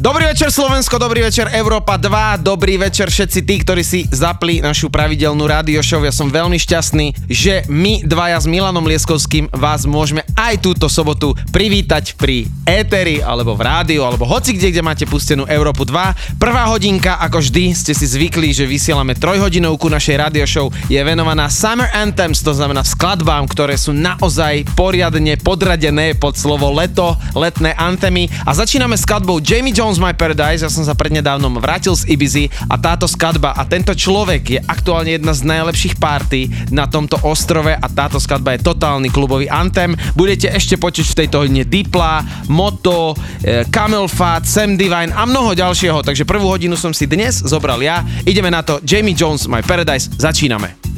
Dobrý večer Slovensko, dobrý večer Európa 2, dobrý večer všetci tí, ktorí si zapli našu pravidelnú rádio show. Ja som veľmi šťastný, že my dvaja s Milanom Lieskovským vás môžeme aj túto sobotu privítať pri éteri, alebo v rádiu, alebo hoci kde, kde máte pustenú Európu 2. Prvá hodinka, ako vždy, ste si zvykli, že vysielame trojhodinovku našej radio show, je venovaná Summer Anthems, to znamená skladbám, ktoré sú naozaj poriadne podradené pod slovo leto, letné anthemy. A začíname skladbou Jamie Jones My Paradise, ja som sa prednedávnom vrátil z Ibizy a táto skladba a tento človek je aktuálne jedna z najlepších párty na tomto ostrove a táto skladba je totálny klubový anthem. Budete ešte počuť v tejto hodine Dipla, Moto, eh, Camel Fat, Sam Divine a mnoho ďalšieho, takže prvú hodinu som si dnes zobral ja. Ideme na to Jamie Jones My Paradise, začíname.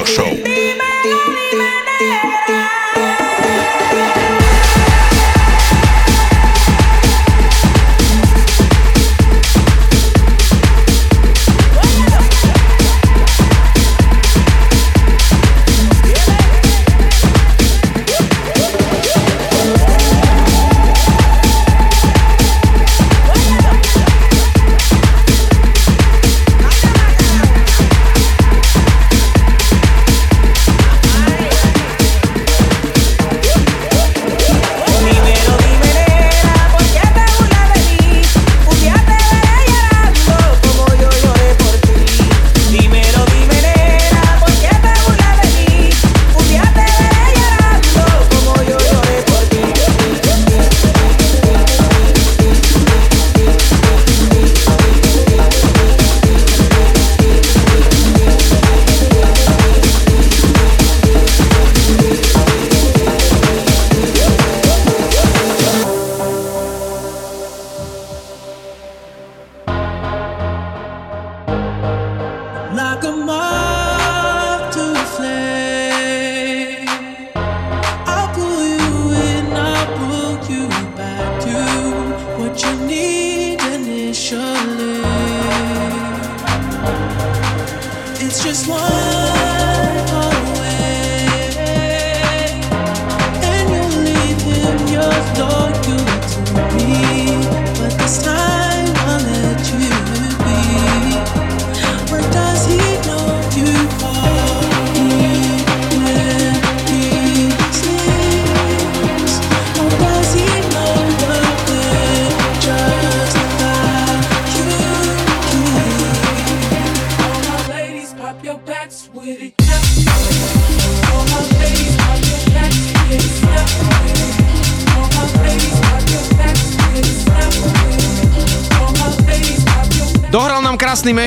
Rádio Show.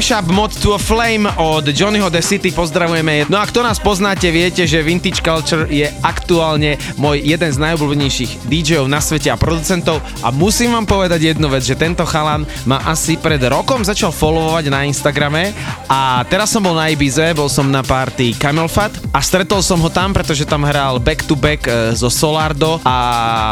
Mashup Mod to a Flame od Johnnyho The City, pozdravujeme. No a kto nás poznáte, viete, že Vintage Culture je aktuálne môj jeden z najobľúbenejších DJov na svete a producentov. A musím vám povedať jednu vec, že tento chalan ma asi pred rokom začal followovať na Instagrame. A teraz som bol na Ibize, bol som na party Camel Fat a stretol som ho tam, pretože tam hral back to back e, zo Solardo a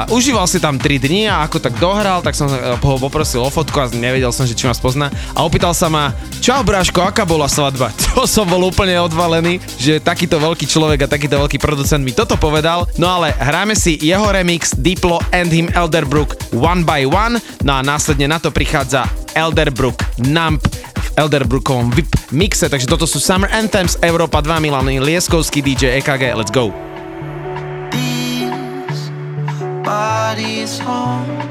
užíval si tam 3 dni a ako tak dohral, tak som e, ho poprosil o fotku a nevedel som, že či ma spozná a opýtal sa ma, čau Bráško, aká bola svadba? To som bol úplne odvalený, že takýto veľký človek a takýto veľký producent mi toto povedal. No ale hráme si jeho remix Diplo and him Elderbrook One by One, no a následne na to prichádza Elderbrook Nump v Elderbrookovom VIP mixe, takže toto sú Summer Anthems Európa 2 Milan Lieskovský DJ EKG, let's go. these bodies home.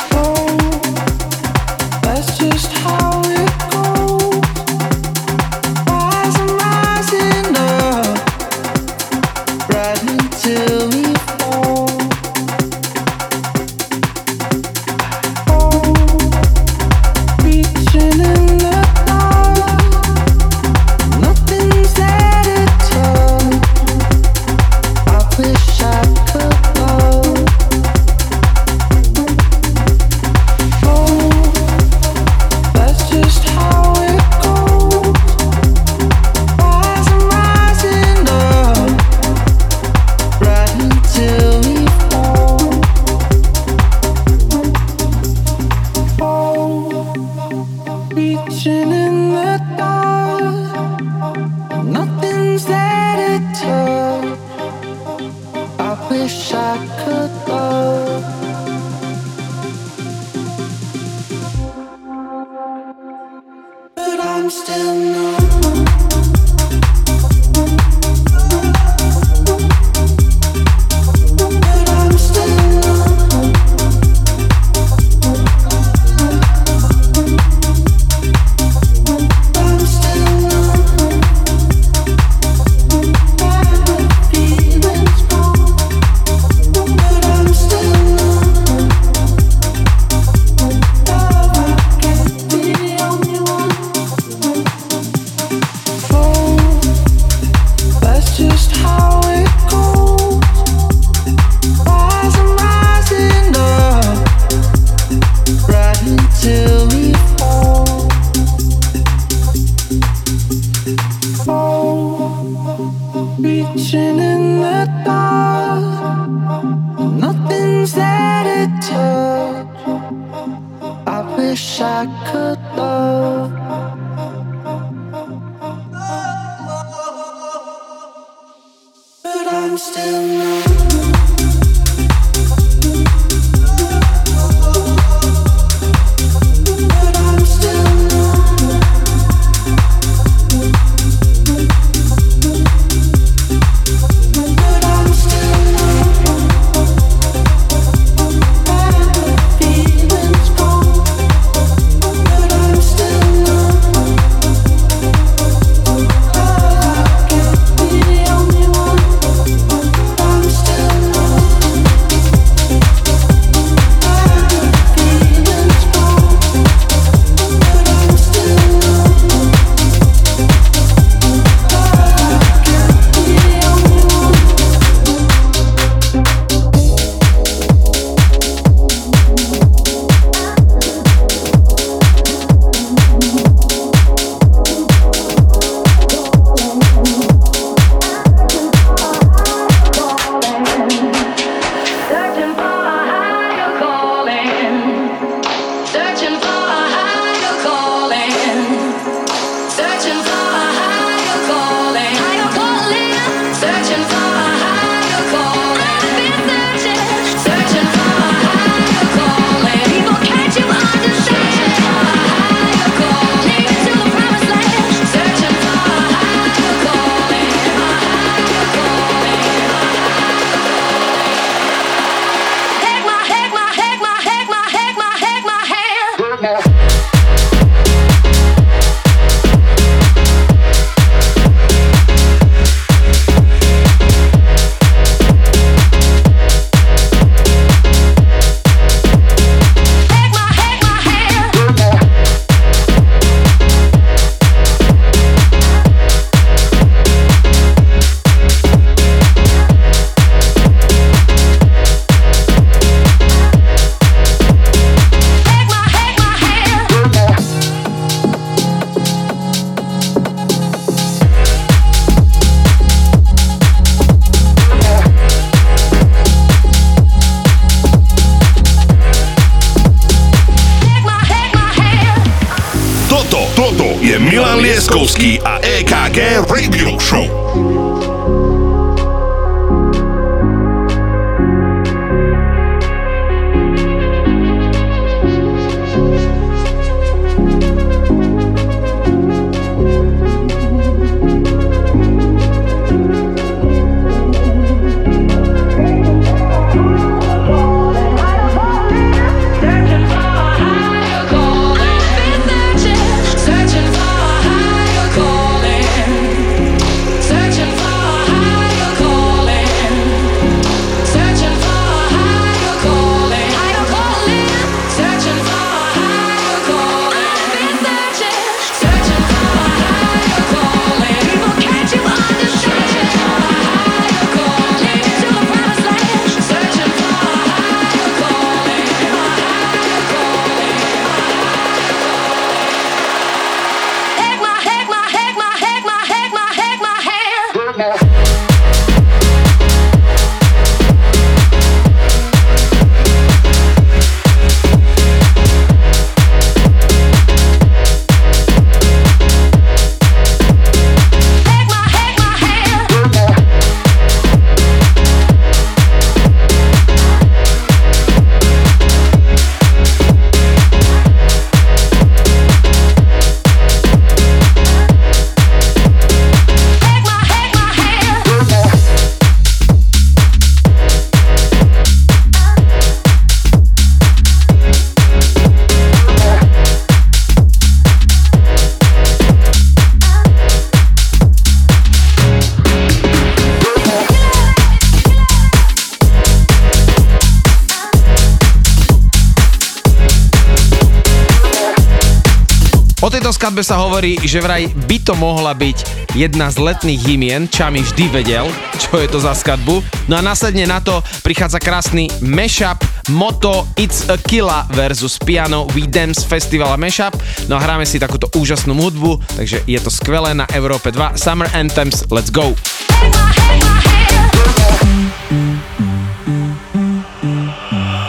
Skladbe sa hovorí, že vraj by to mohla byť jedna z letných hymien, Čami vždy vedel, čo je to za skladbu. No a následne na to prichádza krásny mashup Moto It's a Killa versus Piano We Dance Festival mashup. No a hráme si takúto úžasnú hudbu, takže je to skvelé na Európe 2. Summer Anthems, let's go!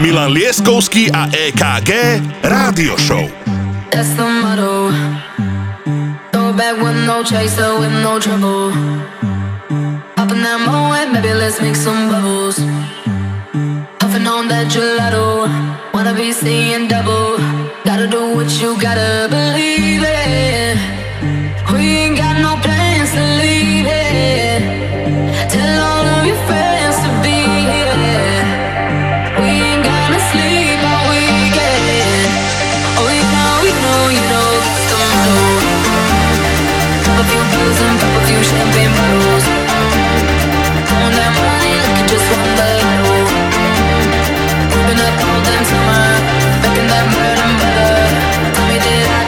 Milan Lieskovský a EKG Rádio Show. That's the motto. It back with no chaser, with no trouble. In that moment, maybe let's make some bubbles. Puffing on that gelato. Wanna be seeing double. Gotta do what you gotta believe in.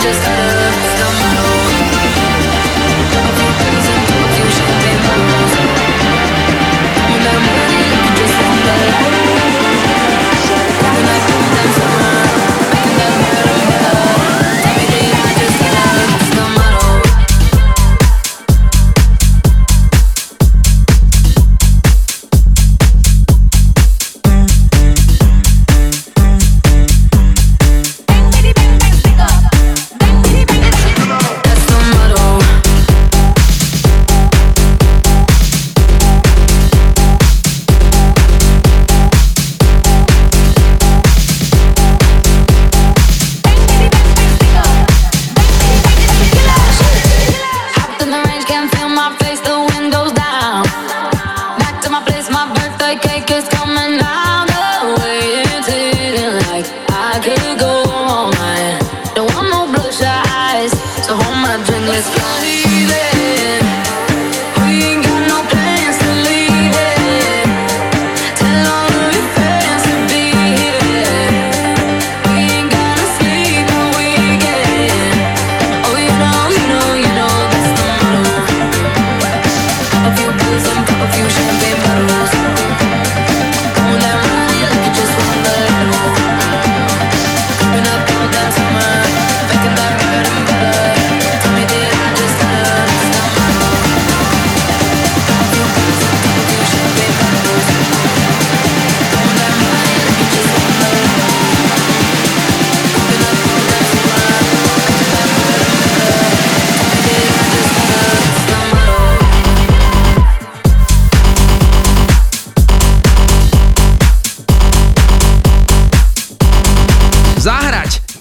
Just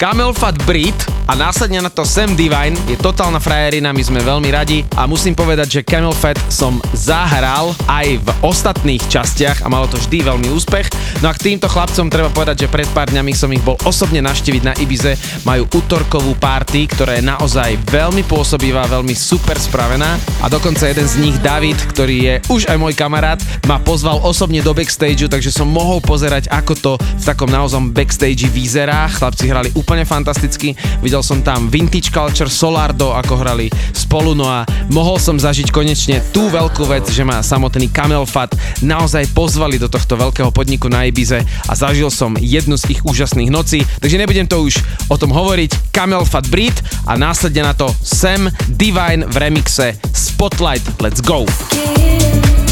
zahrať Camel Fat Brit a následne na to Sam Divine je totálna frajerina, my sme veľmi radi a musím povedať, že Camel Fat som zahral aj v ostatných častiach a malo to vždy veľmi úspech. No a k týmto chlapcom treba povedať, že pred pár dňami som ich bol osobne navštíviť na Ibize, majú útorkovú party, ktorá je naozaj veľmi pôsobivá, veľmi super spravená a dokonca jeden z nich, David, ktorý je už aj môj kamarát, ma pozval osobne do backstageu, takže som mohol pozerať, ako to v takom naozaj backstage vyzerá. Chlapci hrali úplne fantasticky, videl som tam Vintage Culture, Solardo, ako hrali spolu, no a mohol som zažiť konečne tú veľkú vec, že ma samotný Camel Fat naozaj pozvali do tohto veľkého podniku na Ibize a zažil som jednu z ich úžasných nocí, takže nebudem to už o tom hovoriť. Camel Fat Brit a následne na to Sam Divine v remixe Spotlight. Let's go! I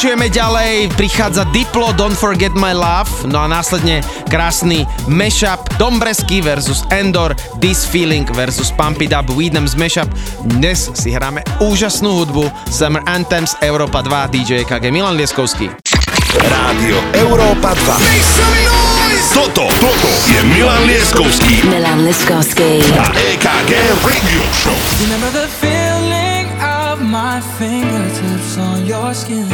pokračujeme ďalej, prichádza Diplo, Don't Forget My Love, no a následne krásny mashup Dombresky versus Endor, This Feeling versus Pump It Up, Weedham's mashup. Dnes si hráme úžasnú hudbu, Summer Anthems, Európa 2, DJ KG Milan Lieskovský. Rádio Európa 2. Toto, toto je Milan Lieskovský Milan Liskovsky. a EKG Radio Show. Remember the feeling of fingertips on your skin.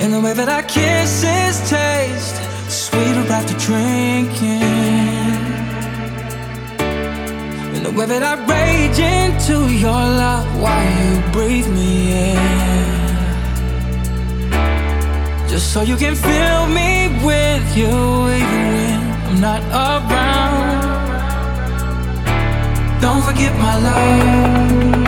And the way that our kisses taste sweeter after drinking. And the way that I rage into your love while you breathe me in. Just so you can fill me with you even when I'm not around. Don't forget my love.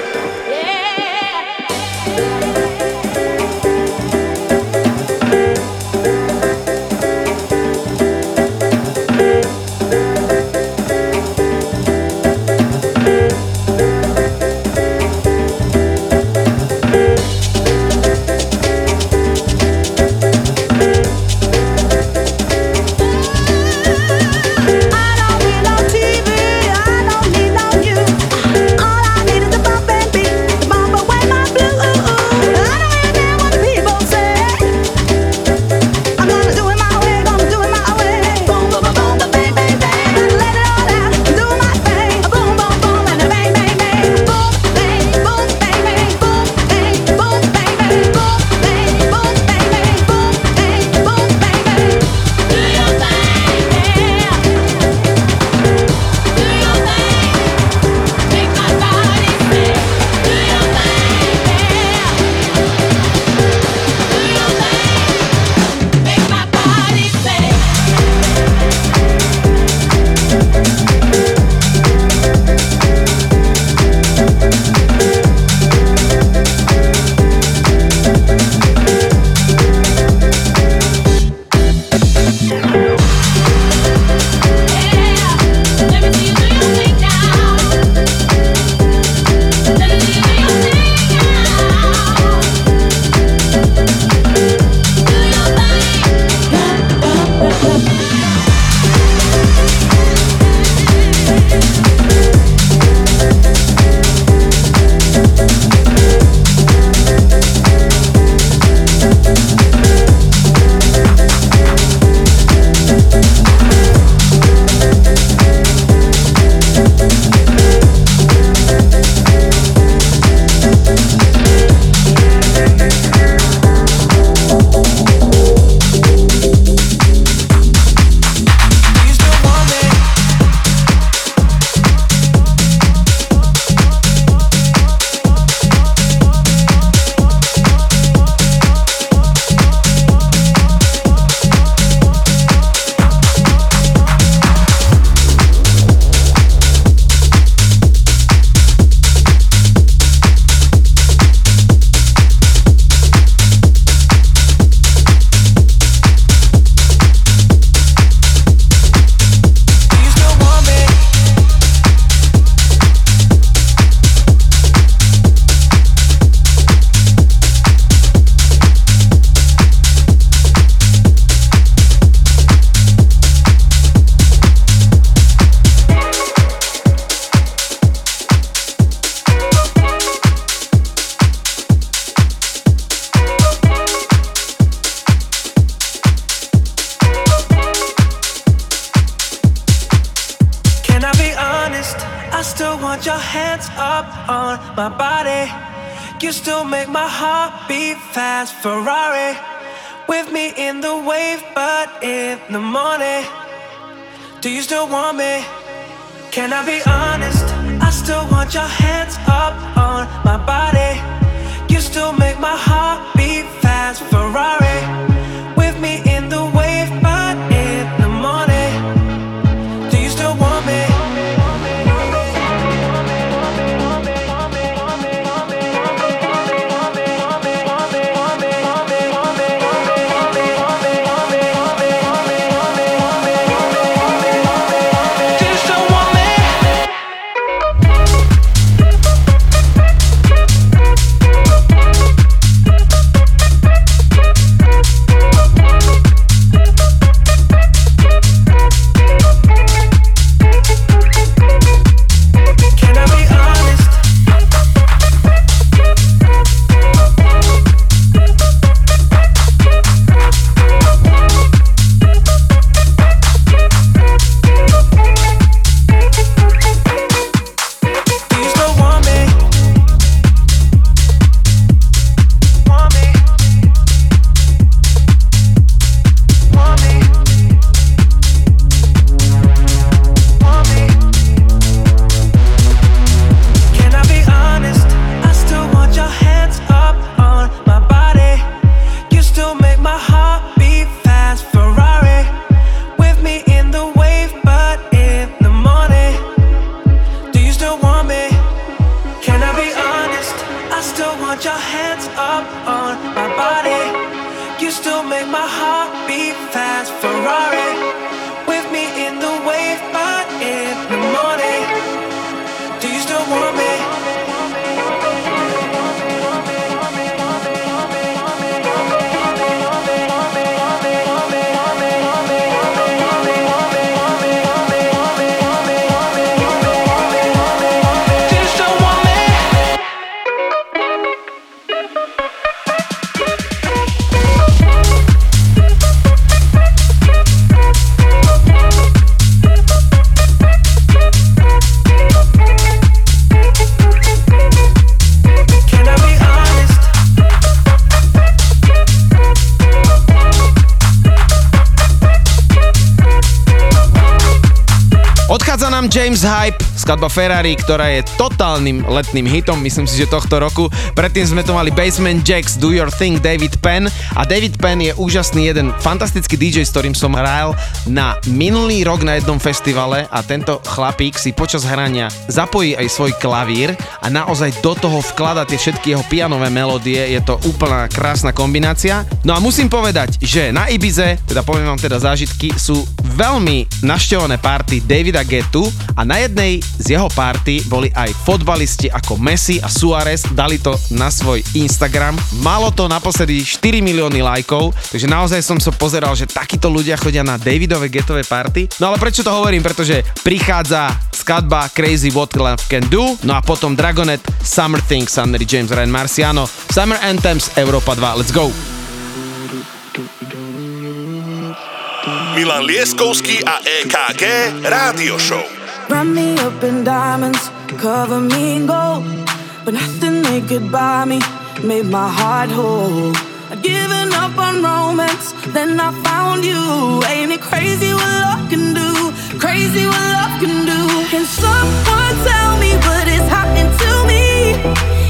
Skladba Ferrari, ktorá je totálnym letným hitom, myslím si, že tohto roku. Predtým sme tu mali Basement Jacks, Do Your Thing, David Penn. A David Penn je úžasný jeden fantastický DJ, s ktorým som hral na minulý rok na jednom festivale a tento chlapík si počas hrania zapojí aj svoj klavír a naozaj do toho vklada tie všetky jeho pianové melódie. Je to úplná krásna kombinácia. No a musím povedať, že na Ibize, teda poviem vám teda zážitky, sú veľmi našťované party Davida Getu a na jednej z jeho party boli aj fotbalisti ako Messi a Suarez, dali to na svoj Instagram. Malo to naposledy 4 milióny lajkov, takže naozaj som sa pozeral, že takíto ľudia chodia na Davidové getové party. No ale prečo to hovorím? Pretože prichádza skladba Crazy What Love Can Do, no a potom Dragonet, Summer Things, Sunny James, Ryan Marciano, Summer Anthems, Európa 2, let's go! Milan Lieskovský a EKG Rádio Show. Wrap me up in diamonds, cover me in gold. But nothing they could buy me made my heart whole. I'd given up on romance, then I found you. Ain't it crazy what love can do? Crazy what love can do. Can someone tell me what is happening to me?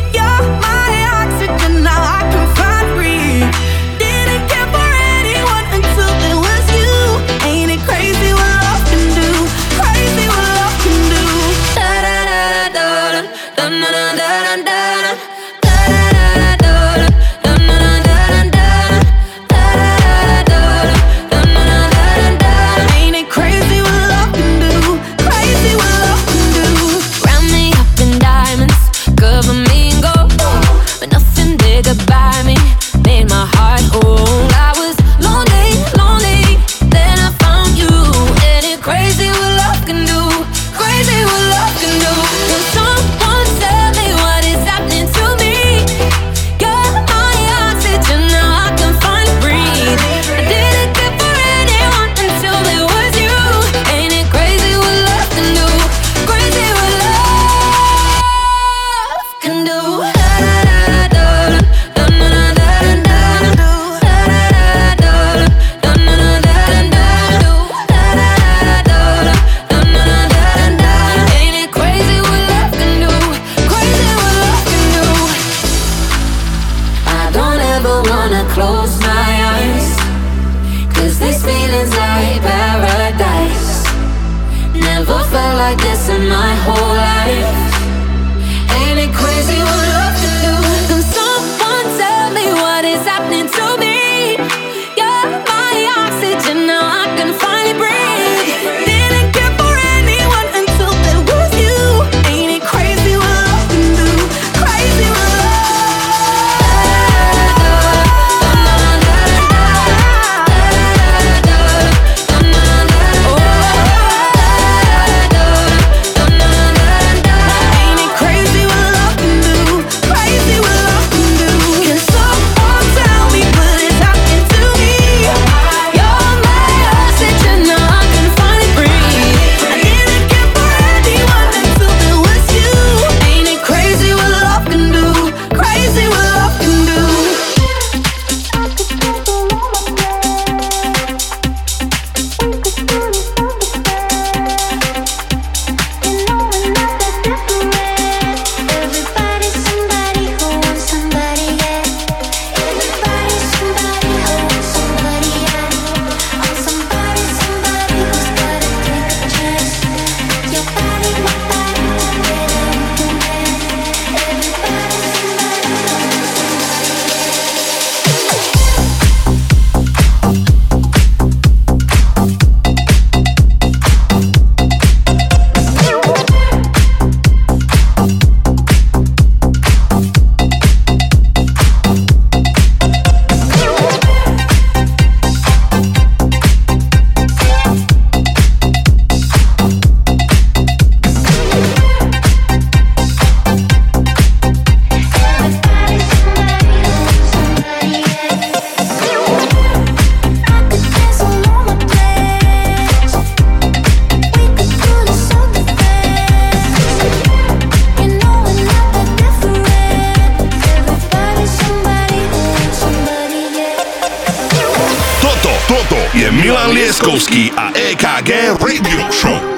EKG Radio Show.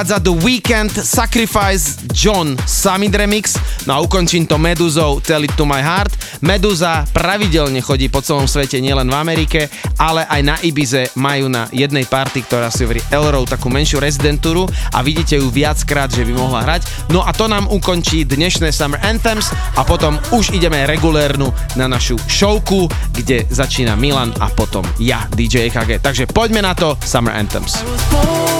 prichádza The Weekend Sacrifice John Summit Remix. No a ukončím to Meduzou Tell It To My Heart. Meduza pravidelne chodí po celom svete, nielen v Amerike, ale aj na Ibize majú na jednej party, ktorá si hovorí Elro, takú menšiu rezidentúru a vidíte ju viackrát, že by mohla hrať. No a to nám ukončí dnešné Summer Anthems a potom už ideme regulérnu na našu showku, kde začína Milan a potom ja, DJ EKG. Takže poďme na to, Summer Anthems. I was born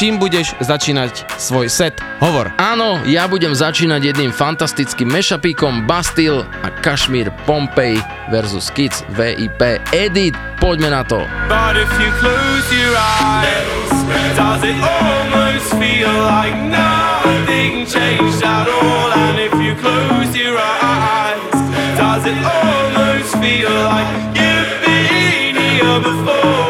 čím budeš začínať svoj set. Hovor. Áno, ja budem začínať jedným fantastickým mešapíkom Bastille a Kašmír Pompej versus Kids VIP Edit. Poďme na to. But if you close your eyes, does it almost feel like nothing changed at all? And if you close your eyes, does it almost feel like you've been here before?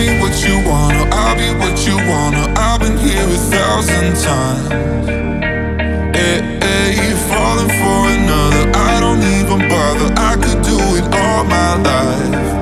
me what you wanna, I'll be what you wanna. I've been here a thousand times. Hey, hey, you're falling for another. I don't even bother. I could do it all my life.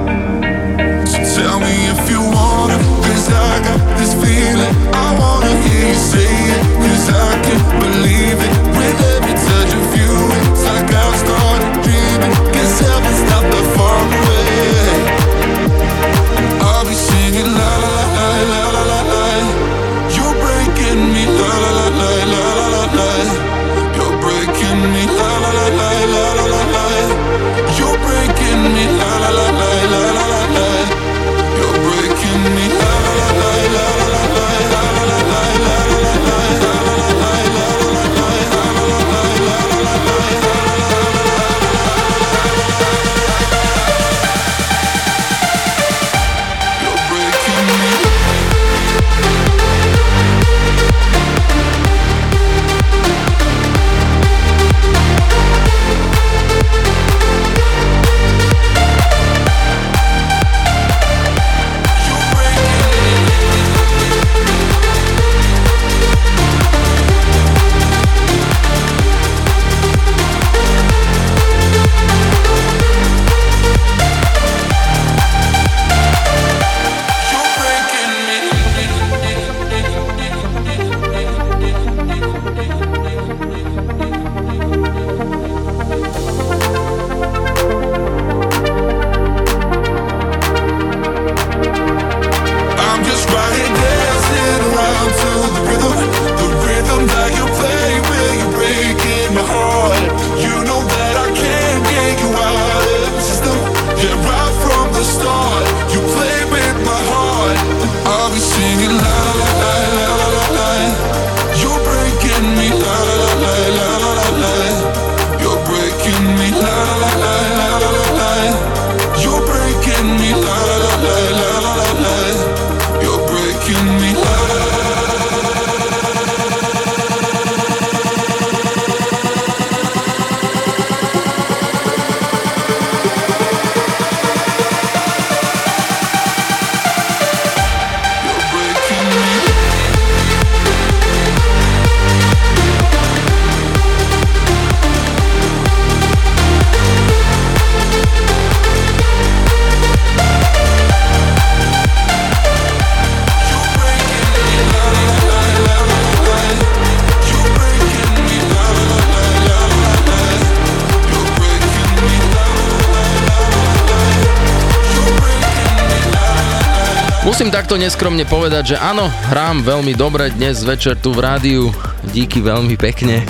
Neskromne povedať, že áno, hrám veľmi dobre dnes večer tu v rádiu. Díky veľmi pekne.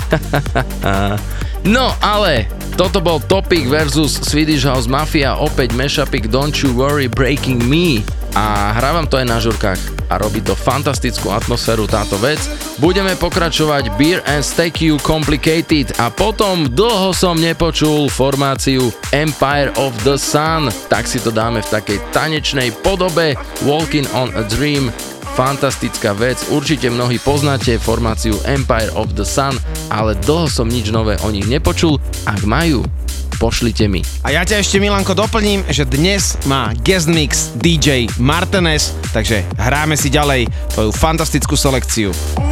no ale toto bol Topic versus Swedish House Mafia, opäť mashupik Don't You Worry Breaking Me a hrávam to aj na žurkách a robí to fantastickú atmosféru táto vec. Budeme pokračovať Beer and Steak You Complicated a potom dlho som nepočul formáciu Empire of the Sun, tak si to dáme v takej tanečnej podobe. Walking on a Dream. Fantastická vec, určite mnohí poznáte formáciu Empire of the Sun, ale dlho som nič nové o nich nepočul, ak majú, pošlite mi. A ja ťa ešte Milanko doplním, že dnes má guest mix DJ Martinez, takže hráme si ďalej tvoju fantastickú selekciu.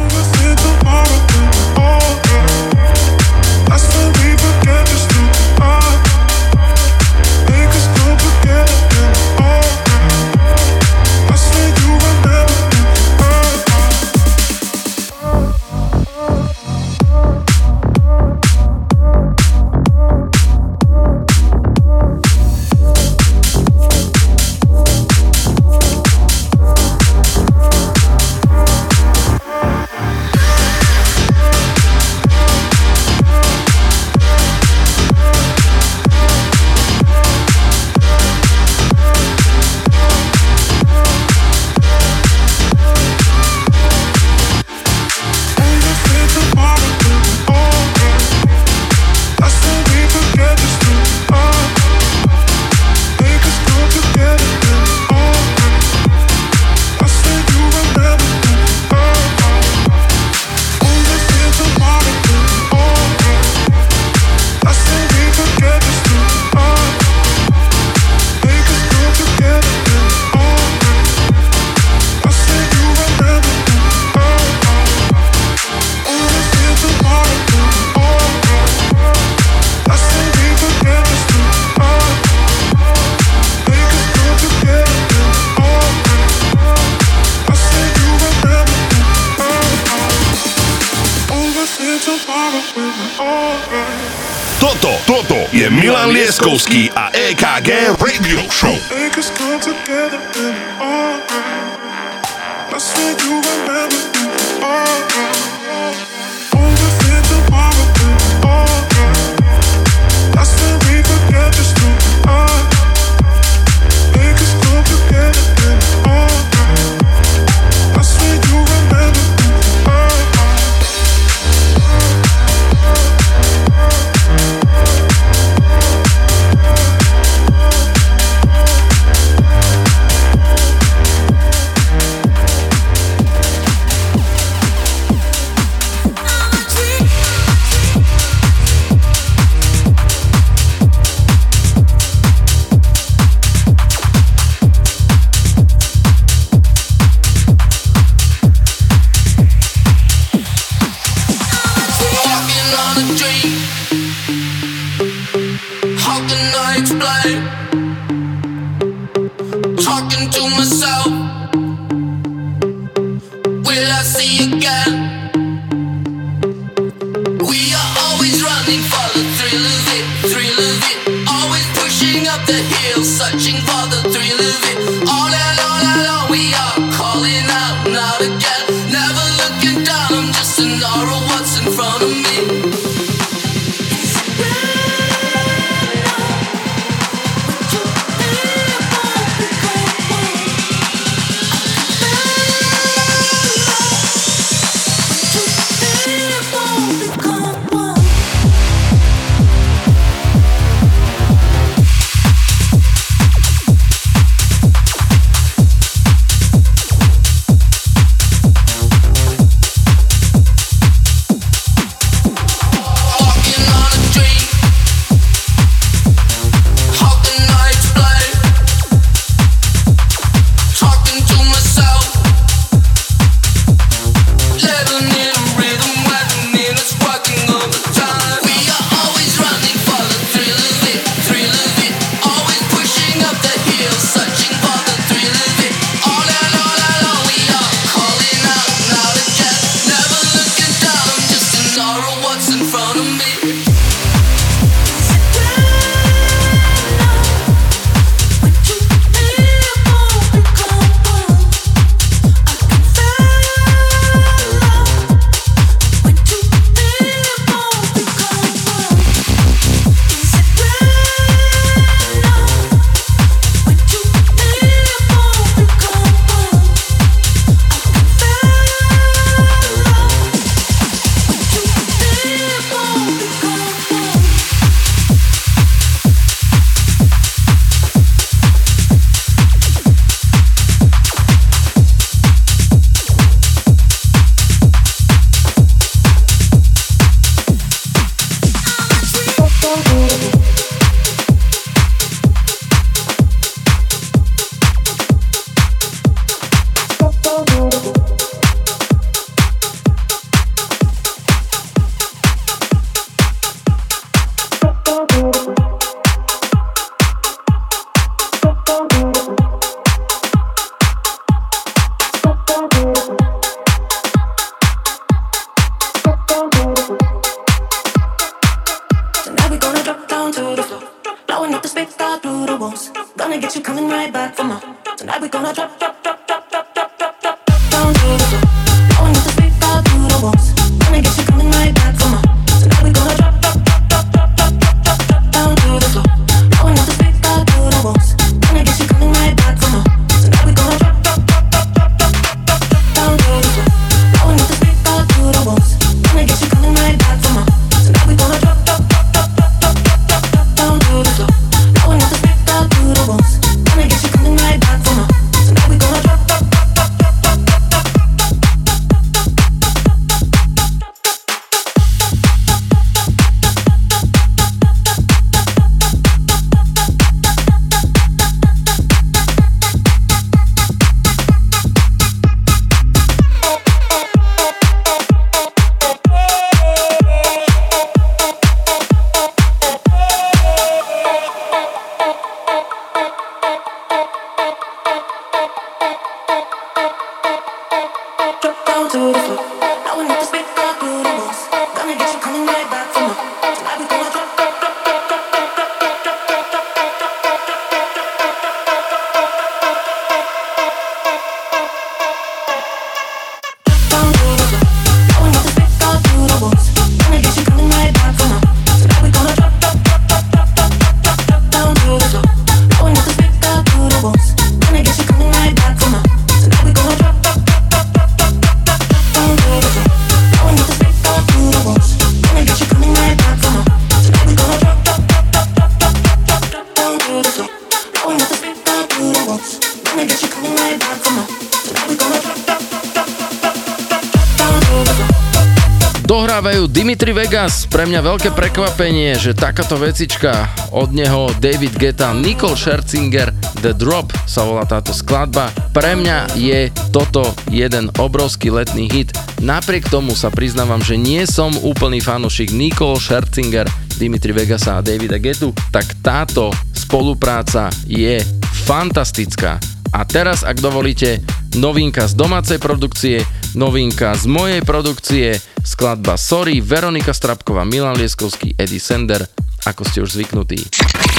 mňa veľké prekvapenie, že takáto vecička od neho David Geta, Nicole Scherzinger, The Drop sa volá táto skladba. Pre mňa je toto jeden obrovský letný hit. Napriek tomu sa priznávam, že nie som úplný fanúšik Nicole Scherzinger, Dimitri Vegasa a Davida Getu, tak táto spolupráca je fantastická. A teraz, ak dovolíte, novinka z domácej produkcie – novinka z mojej produkcie, skladba Sorry, Veronika Strapková, Milan Lieskovský, Eddie Sender, ako ste už zvyknutí.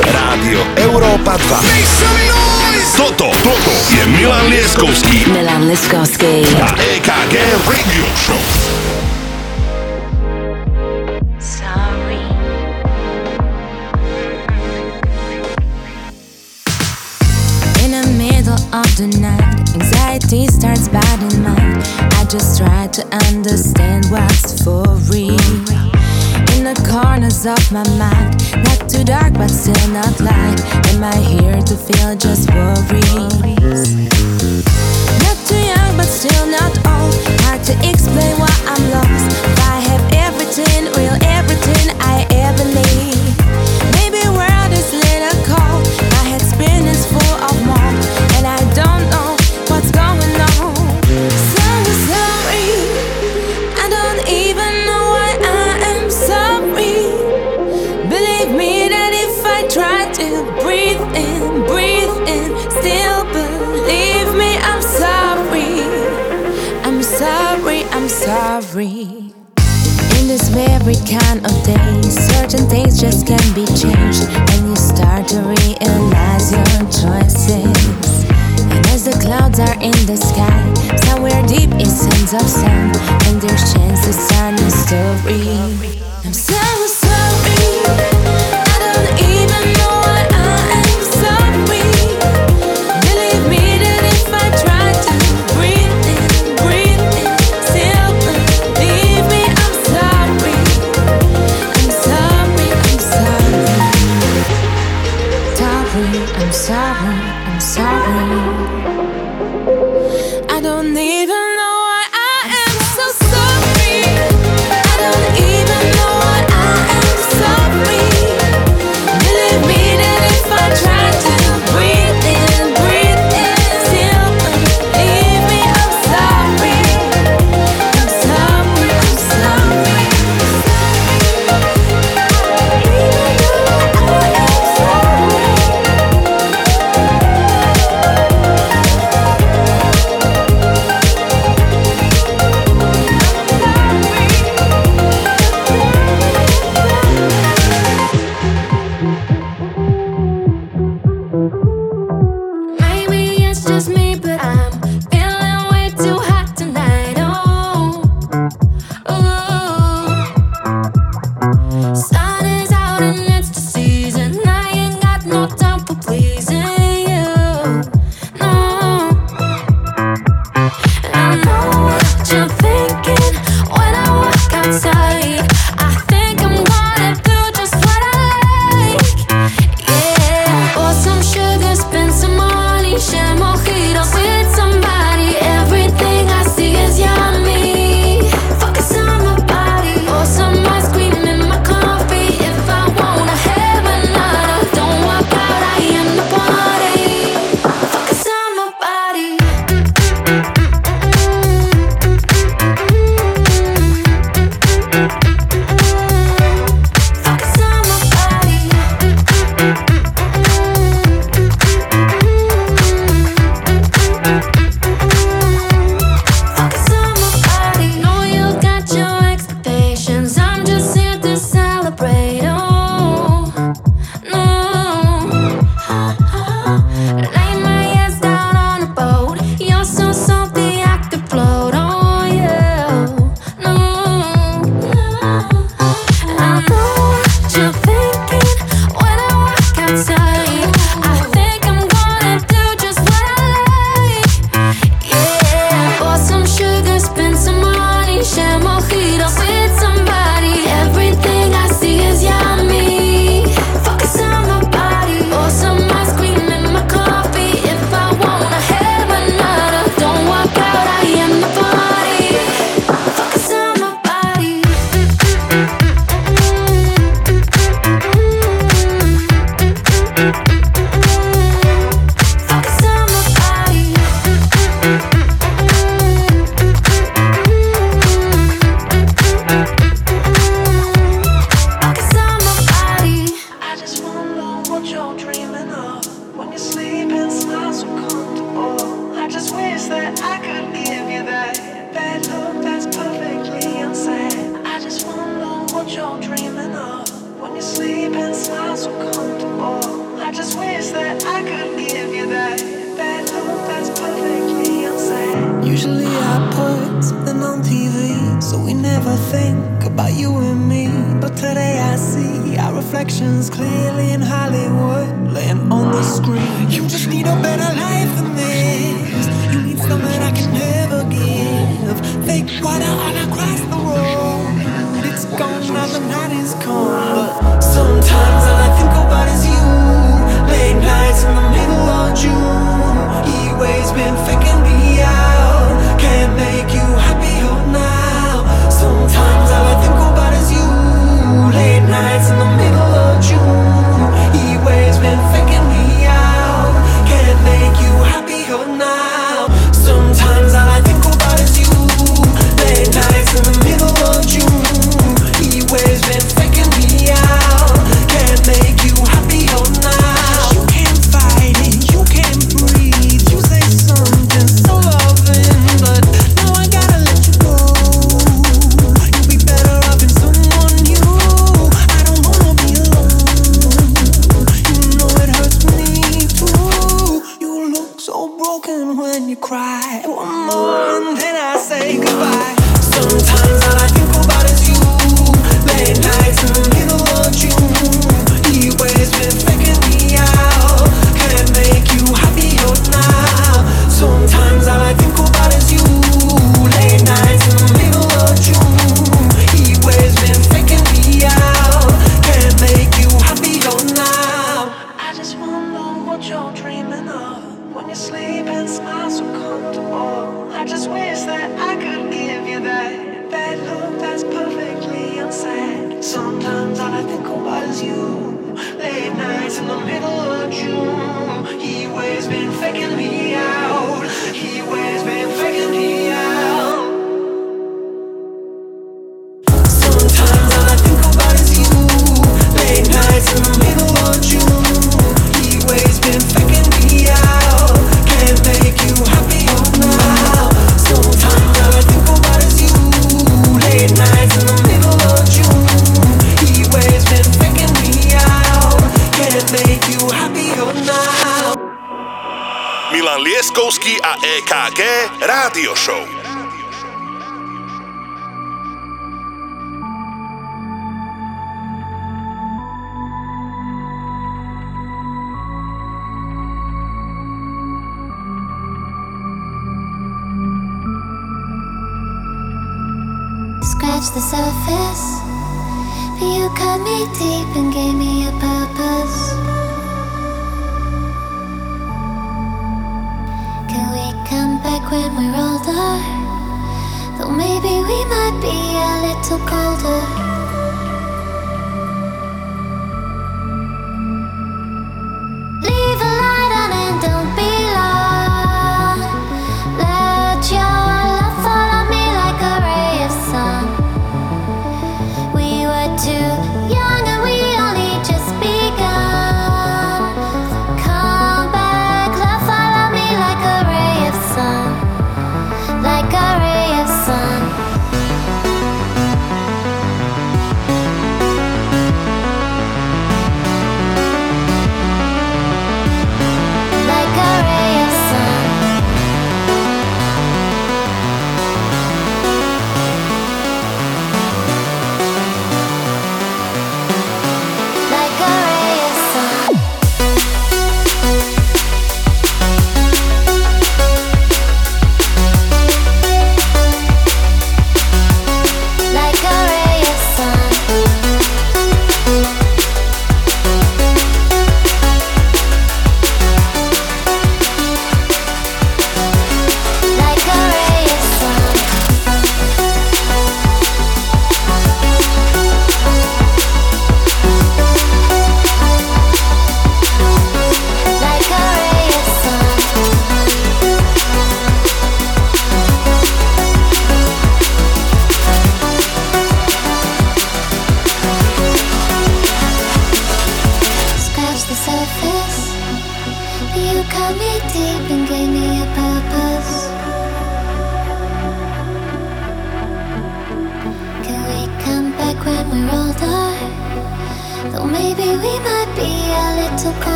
Rádio Európa 2 Toto, toto je Milan Lieskovský. Milan Lieskovský. A EKG Radio Show. of the night, anxiety starts biting mine. I just try to understand what's for real. In the corners of my mind, not too dark but still not light. Am I here to feel just worries? Not too young but still not old. Hard to explain why I'm lost. I have everything. free. In this very kind of day, certain things just can't be changed, and you start to realize your choices. And as the clouds are in the sky, somewhere deep it sense of sound, and there's chances are no story. I'm sorry. me, but today I see our reflections clearly in Hollywood, laying on the screen. You just need a better life than this. You need something I can never give. Fake water all across the road. It's gone now the night is cold. But sometimes all I think about is you. Late nights in the middle of June. He always been faking me out. Can't make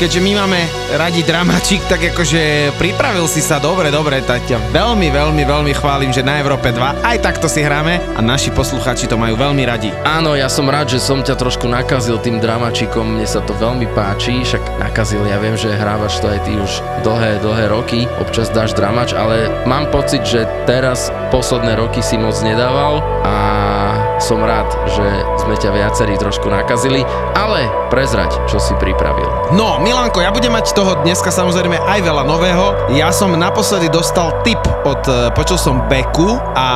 keďže my máme radi dramačik, tak akože pripravil si sa dobre, dobre, tak ťa veľmi, veľmi, veľmi chválim, že na Európe 2 aj takto si hráme a naši posluchači to majú veľmi radi. Áno, ja som rád, že som ťa trošku nakazil tým dramačikom, mne sa to veľmi páči, však nakazil, ja viem, že hrávaš to aj ty už dlhé, dlhé roky, občas dáš dramač, ale mám pocit, že teraz posledné roky si moc nedával a som rád, že sme ťa viacerí trošku nakazili, ale prezrať, čo si pripravil. No, Milanko, ja budem mať toho dneska samozrejme aj veľa nového. Ja som naposledy dostal tip od, e, počul som Beku a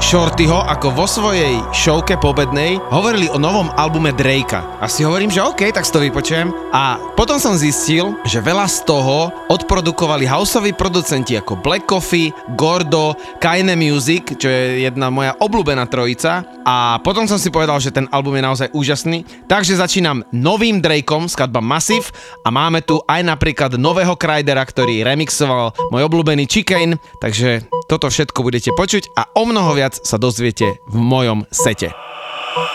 Shortyho, ako vo svojej showke pobednej hovorili o novom albume Drakea. A si hovorím, že OK, tak si to vypočujem. A potom som zistil, že veľa z toho odprodukovali houseoví producenti ako Black Coffee, Gordo, Kaine Music, čo je jedna moja obľúbená trojica a potom som si povedal, že ten album je naozaj úžasný. Takže začínam novým Drakeom, skladba Massive a máme tu aj napríklad nového Krydera, ktorý remixoval môj obľúbený Chicane, takže toto všetko budete počuť a o mnoho viac sa dozviete v mojom sete.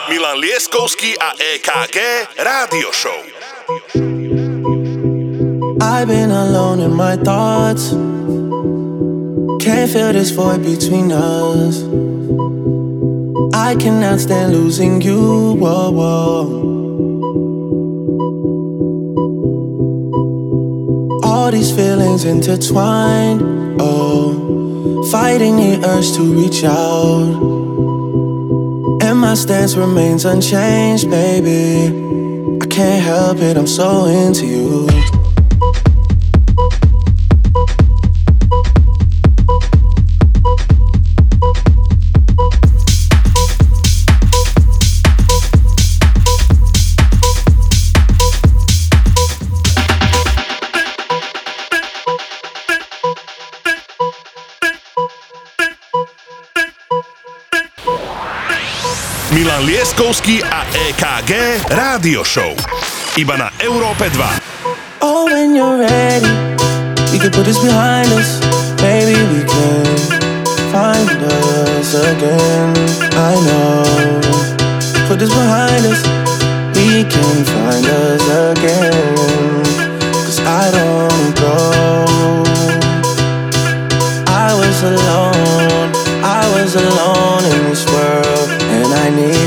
Milan Lieskovský a EKG Rádio Show. I've been alone in my thoughts. Can't feel this void between us. I cannot stand losing you. Whoa, whoa. All these feelings intertwined. Oh, fighting the urge to reach out. And my stance remains unchanged, baby. I can't help it, I'm so into you. Milan Lieskovský a EKG Rádio Show. Iba na Európe 2. Oh, when you're ready, we can put this behind us. Maybe we can find us again. I know. Put this behind us, we can find us again. Cause I don't go. I was alone, I was alone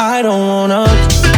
I don't wanna.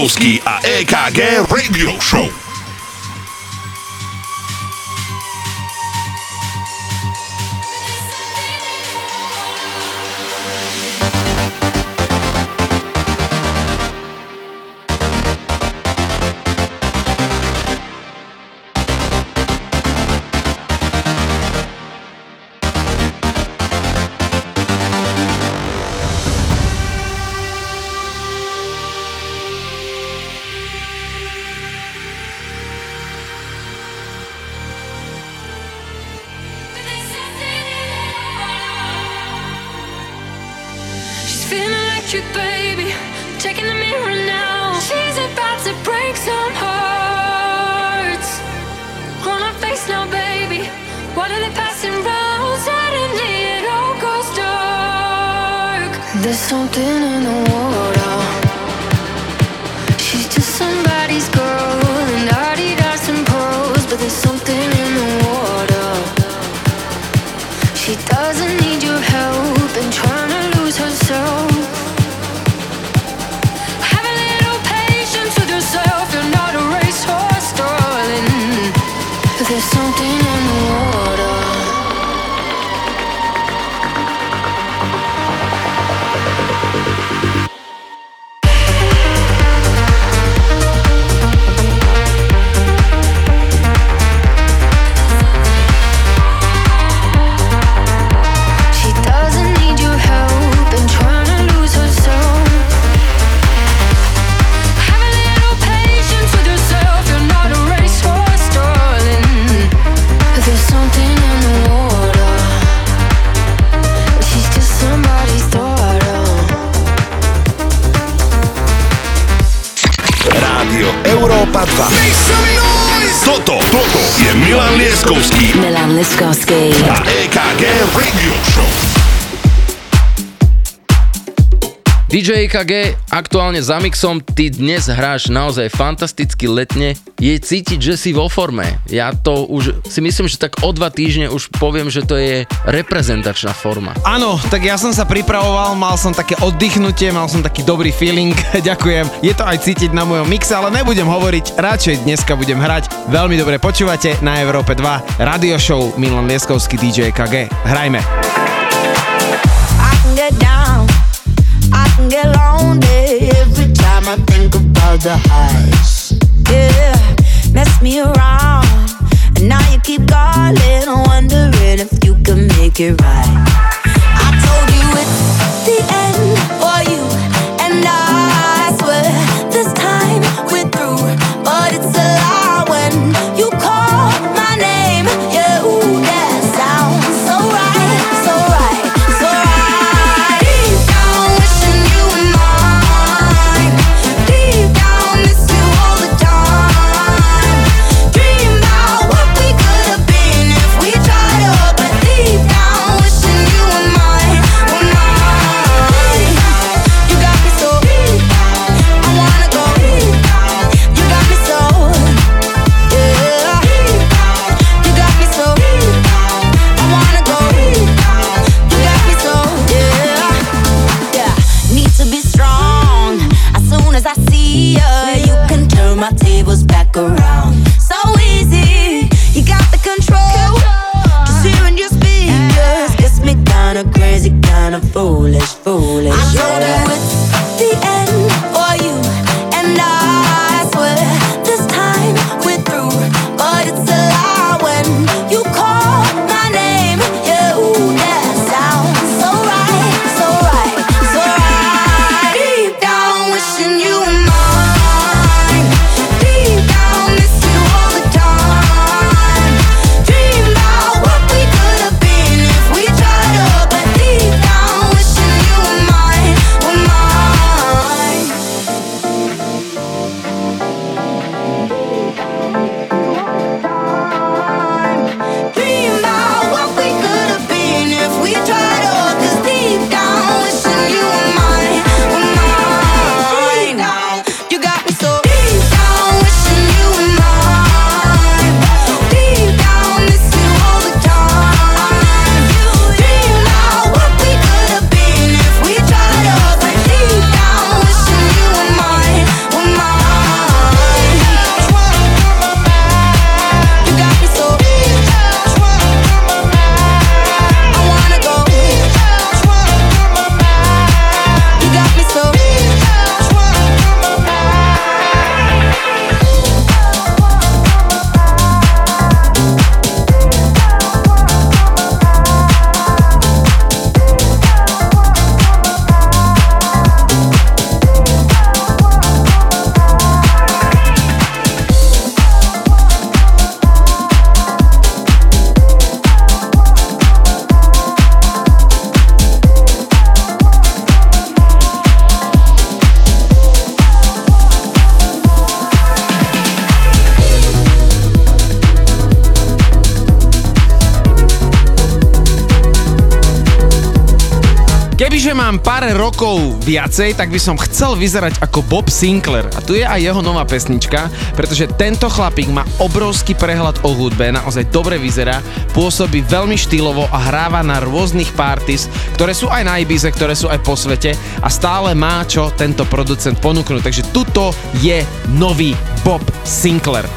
Mikulski EKG aktuálne za mixom, ty dnes hráš naozaj fantasticky letne, je cítiť, že si vo forme. Ja to už si myslím, že tak o dva týždne už poviem, že to je reprezentačná forma. Áno, tak ja som sa pripravoval, mal som také oddychnutie, mal som taký dobrý feeling, ďakujem. Je to aj cítiť na mojom mixe, ale nebudem hovoriť, radšej dneska budem hrať. Veľmi dobre počúvate na Európe 2 radio show Milan Lieskovský DJ EKG. Hrajme. get lonely every time I think about the highs. Yeah, mess me around. And now you keep calling, wondering if you can make it right. I told you it's the end for you and I swear this time we're through, but it's a lie. Pár rokov viacej, tak by som chcel vyzerať ako Bob Sinclair. A tu je aj jeho nová pesnička, pretože tento chlapík má obrovský prehľad o hudbe, naozaj dobre vyzerá, pôsobí veľmi štýlovo a hráva na rôznych parties, ktoré sú aj na Ibize, ktoré sú aj po svete a stále má čo tento producent ponúknuť. Takže tuto je nový Bob Sinclair.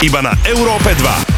Iba na Európe 2.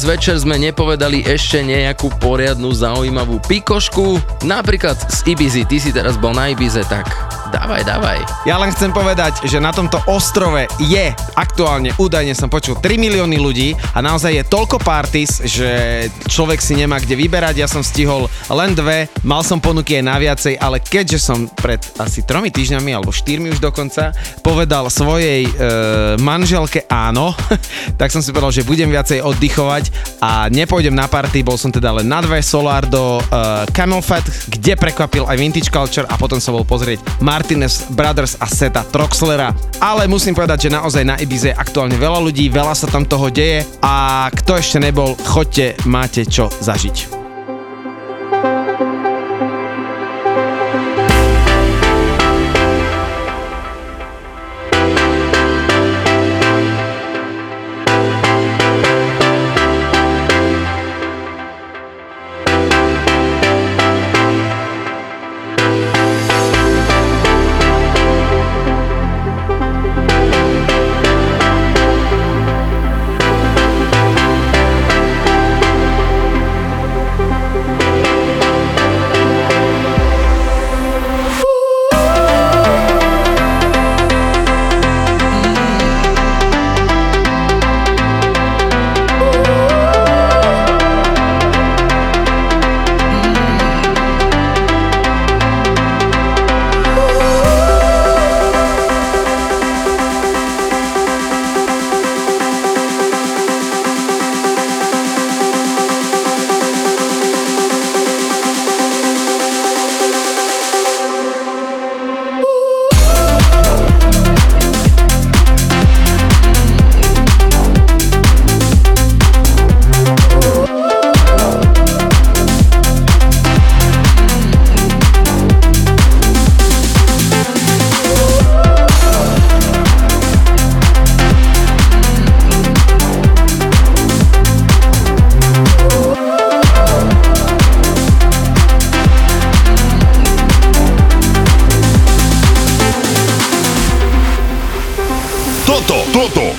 Dnes večer sme nepovedali ešte nejakú poriadnu zaujímavú pikošku. Napríklad z Ibizy, ty si teraz bol na Ibize, tak dávaj, dávaj. Ja len chcem povedať, že na tomto ostrove je aktuálne, údajne som počul, 3 milióny ľudí a naozaj je toľko parties, že človek si nemá kde vyberať. Ja som stihol len dve, mal som ponuky aj na viacej, ale keďže som pred asi tromi týždňami alebo štyrmi už dokonca povedal svojej e, manželke áno, tak som si povedal, že budem viacej oddychovať a nepôjdem na party, bol som teda len na dve Solar do uh, Camel Fat, kde prekvapil aj Vintage Culture a potom som bol pozrieť Martinez Brothers a Seta Troxlera. Ale musím povedať, že naozaj na Ibize je aktuálne veľa ľudí, veľa sa tam toho deje a kto ešte nebol, chodte, máte čo zažiť.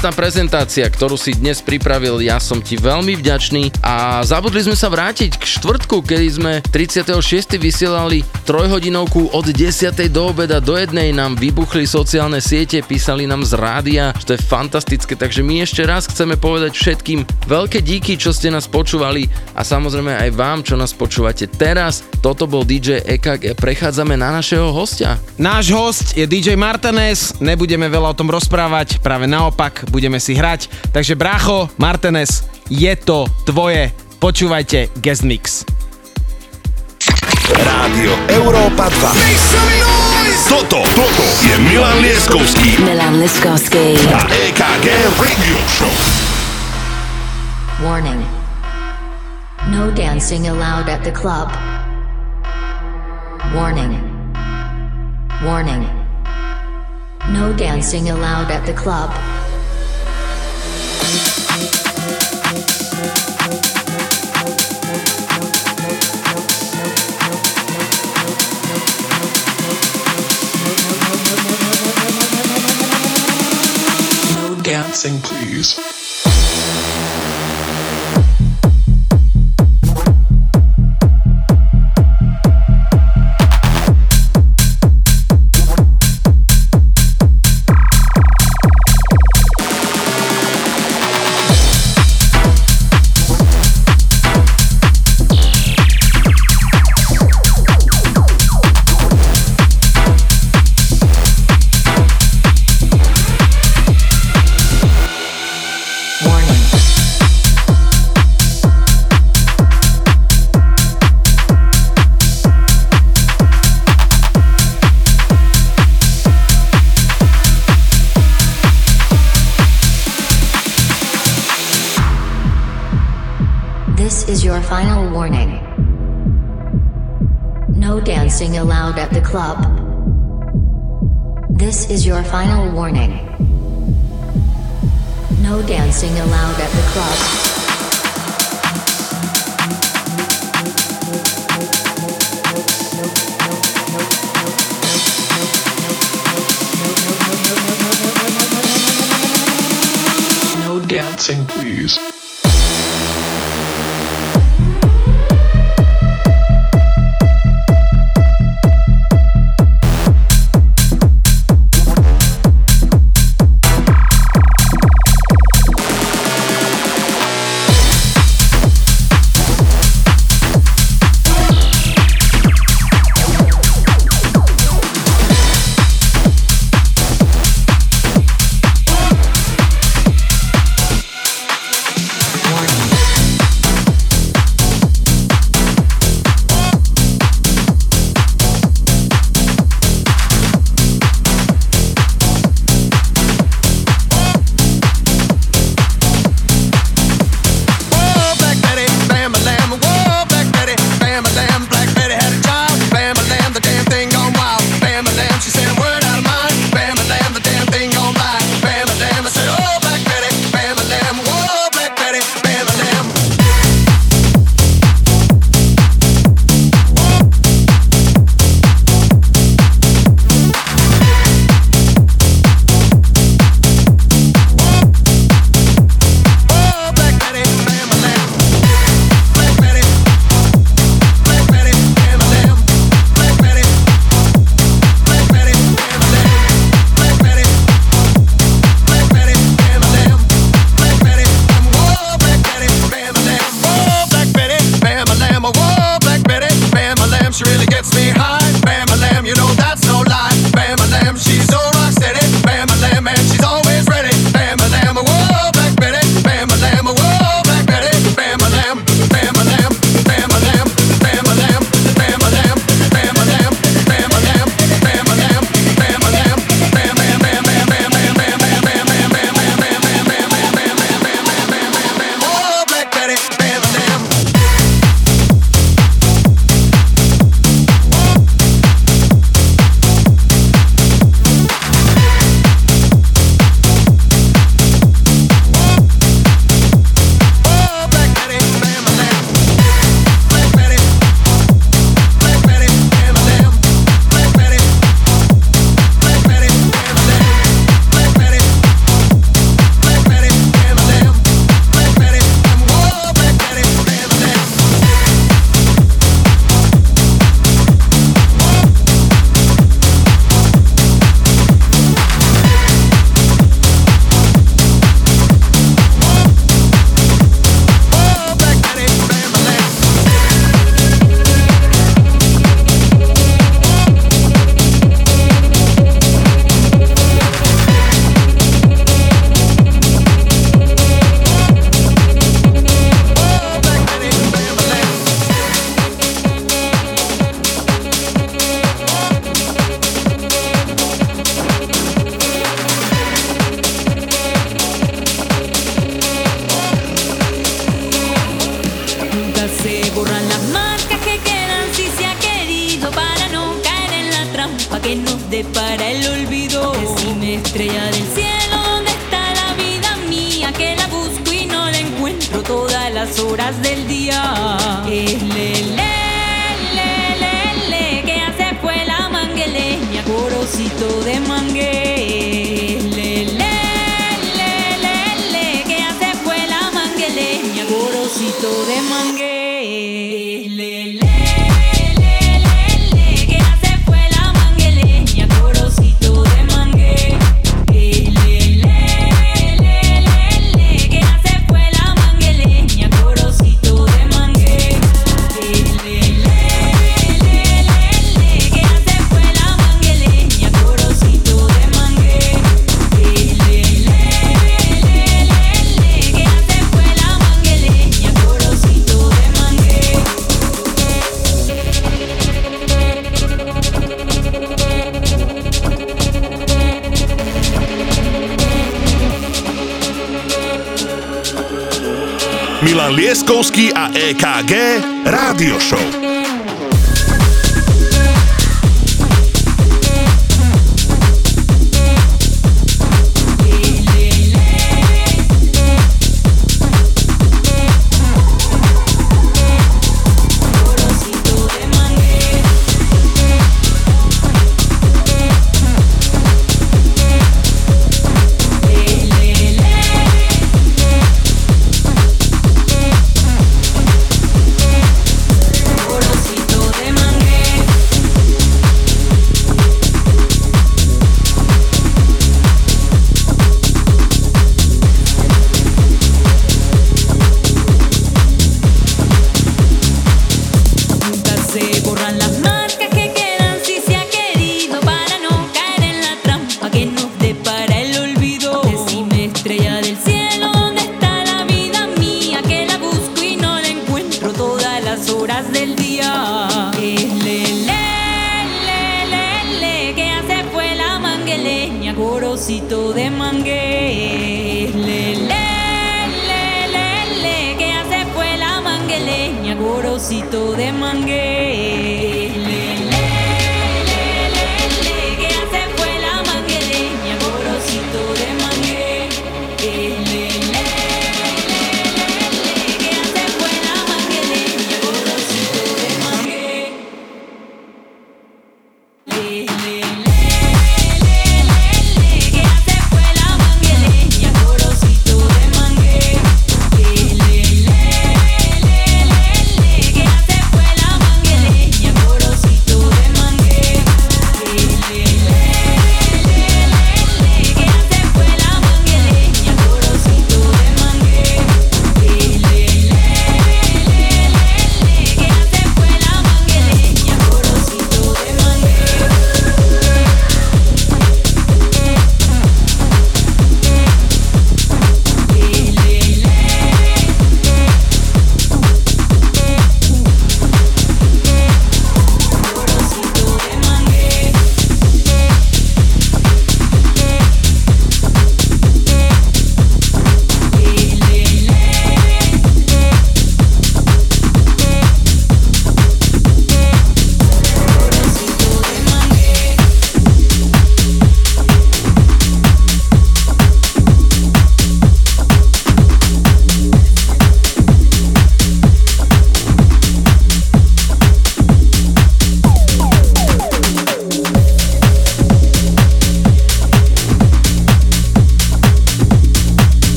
Krásna prezentácia, ktorú si dnes pripravil, ja som ti veľmi vďačný a zabudli sme sa vrátiť k štvrtku, kedy sme 36. vysielali trojhodinovku od 10. do obeda do jednej nám vybuchli sociálne siete, písali nám z rádia, že to je fantastické, takže my ešte raz chceme povedať všetkým veľké díky, čo ste nás počúvali a samozrejme aj vám, čo nás počúvate teraz. Toto bol DJ EKG, prechádzame na našeho hostia. Náš host je DJ Martinez, nebudeme veľa o tom rozprávať, práve naopak, budeme si hrať. Takže brácho, Martinez, je to tvoje. Počúvajte Guest Mix. Rádio Európa 2. Toto, toto je Milan Lieskovský Milan Liskovsky. a EKG Radio Show. Warning. No dancing allowed at the club. Warning. Warning. No dancing allowed at the club. Dancing, please. Dancing allowed at the club. This is your final warning. No dancing allowed at the club. No dancing, please.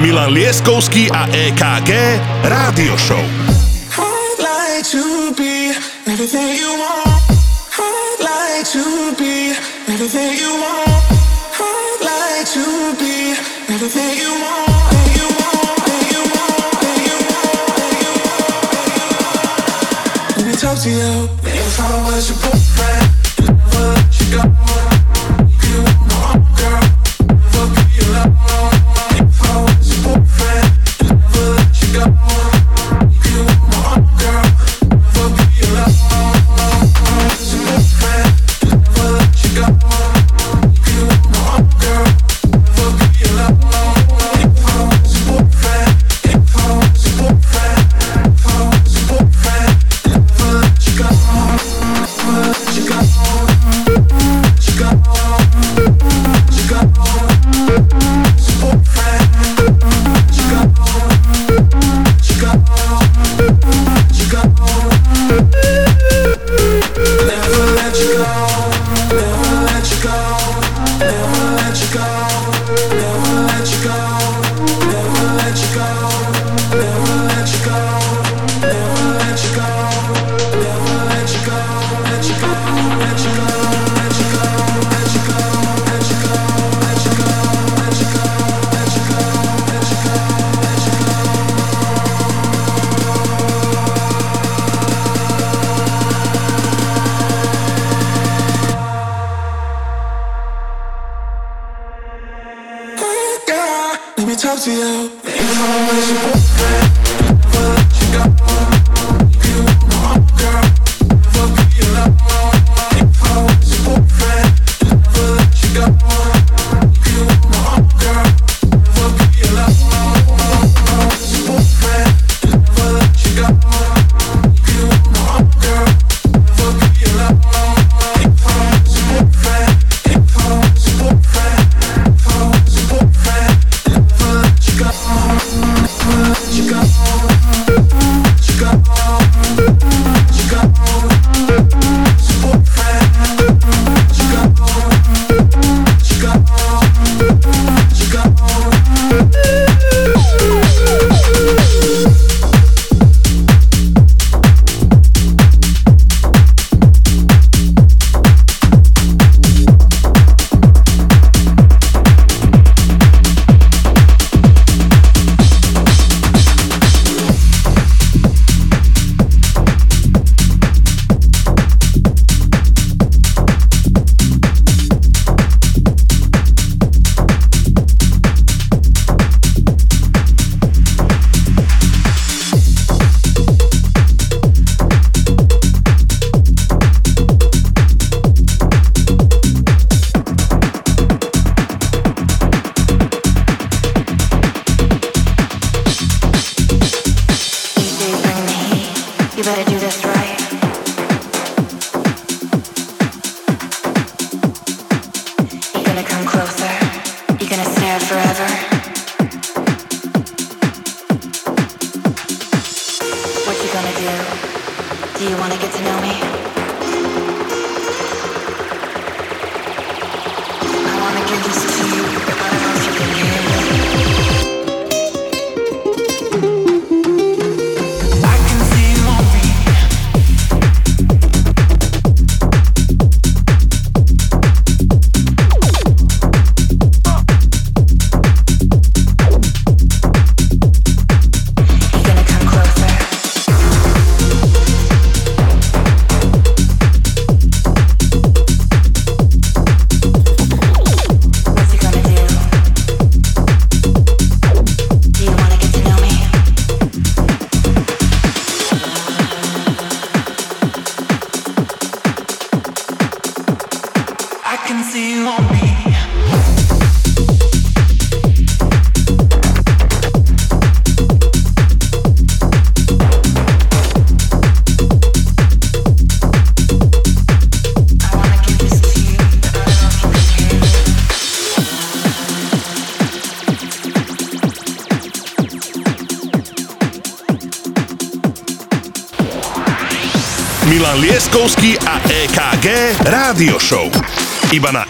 Milan Lieskovský a EKG Rádio Show. I'd like to be everything you want. I'd like to be everything you want. I'd like to be everything you want. Talk to you. If I was your boyfriend Ибана.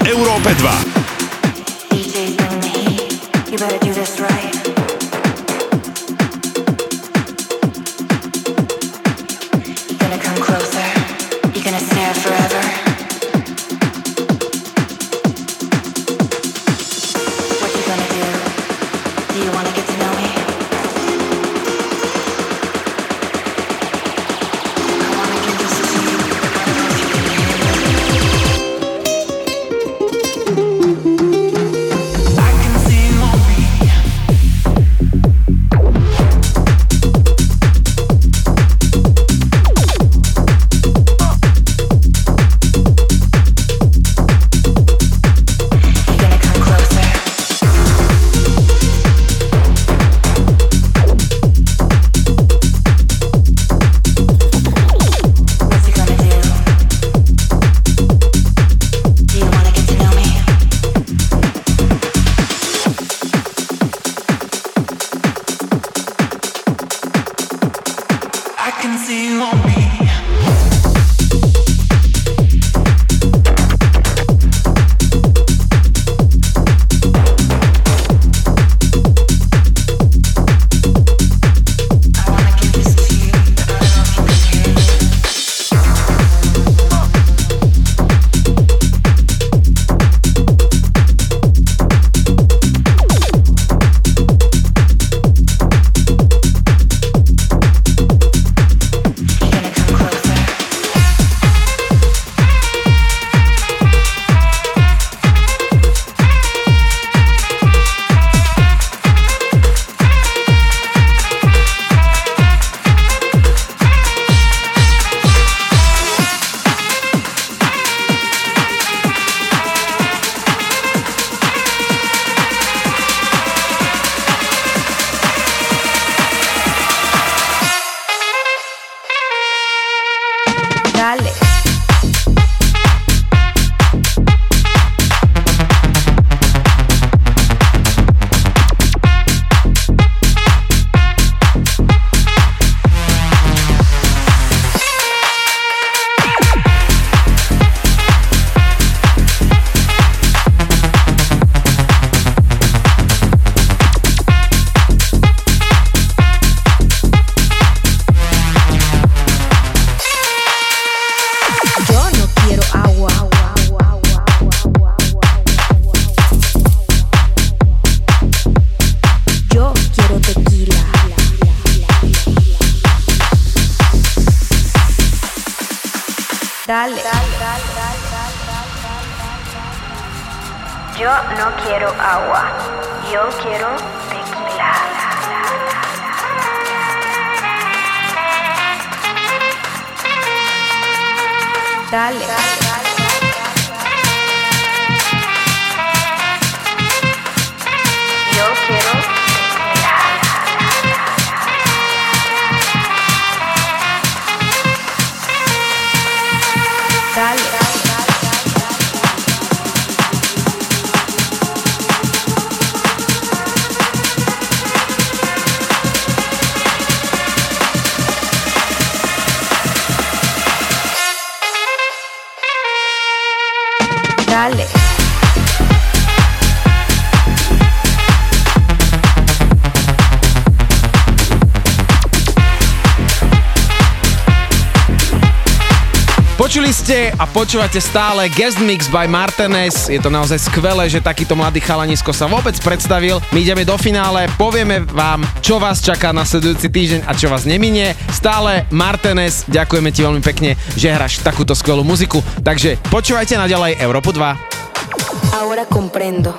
A počúvate stále Guest Mix by Martinez. Je to naozaj skvelé, že takýto mladý chalanisko sa vôbec predstavil. My ideme do finále, povieme vám, čo vás čaká na sledujúci týždeň a čo vás neminie. Stále Martinez, ďakujeme ti veľmi pekne, že hráš takúto skvelú muziku. Takže počúvajte naďalej Európu 2. Ahora comprendo.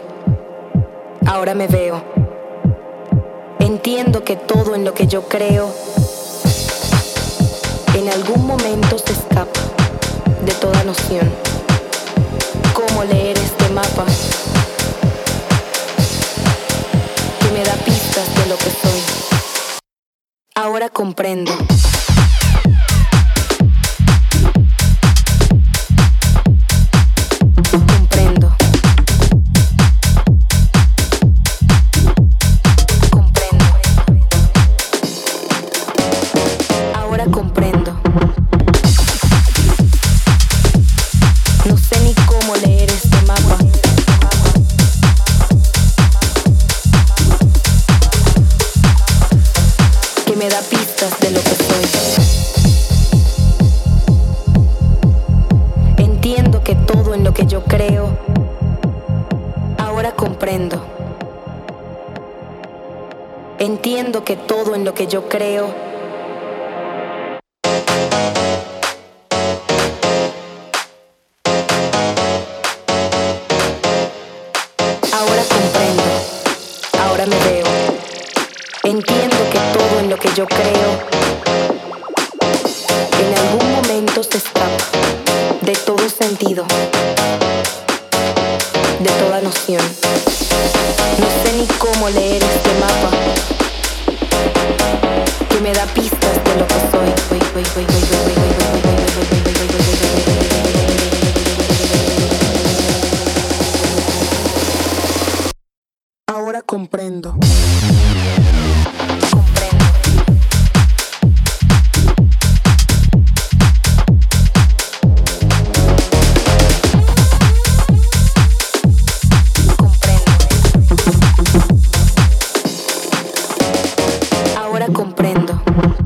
Ahora me veo. Entiendo que todo en lo que yo creo en algún momento se escapa de toda noción. ¿Cómo leer este mapa que me da pistas de lo que soy? Ahora comprendo. Comprendo.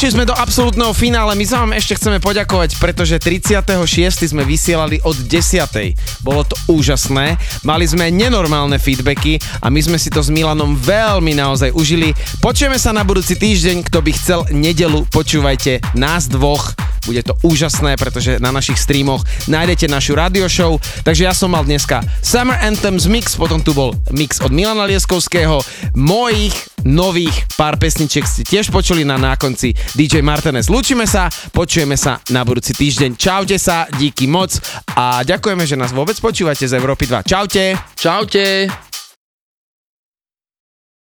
Prišli sme do absolútneho finále. My sa vám ešte chceme poďakovať, pretože 36. sme vysielali od 10. Bolo to úžasné. Mali sme nenormálne feedbacky a my sme si to s Milanom veľmi naozaj užili. Počujeme sa na budúci týždeň. Kto by chcel nedelu, počúvajte nás dvoch. Bude to úžasné, pretože na našich streamoch nájdete našu radio show. Takže ja som mal dneska Summer Anthems mix, potom tu bol mix od Milana Lieskovského, mojich nových pár pesničiek ste tiež počuli na nákonci DJ Martinez. Lúčime sa, počujeme sa na budúci týždeň. Čaute sa, díky moc a ďakujeme, že nás vôbec počúvate z Európy 2. Čaute. Čaute.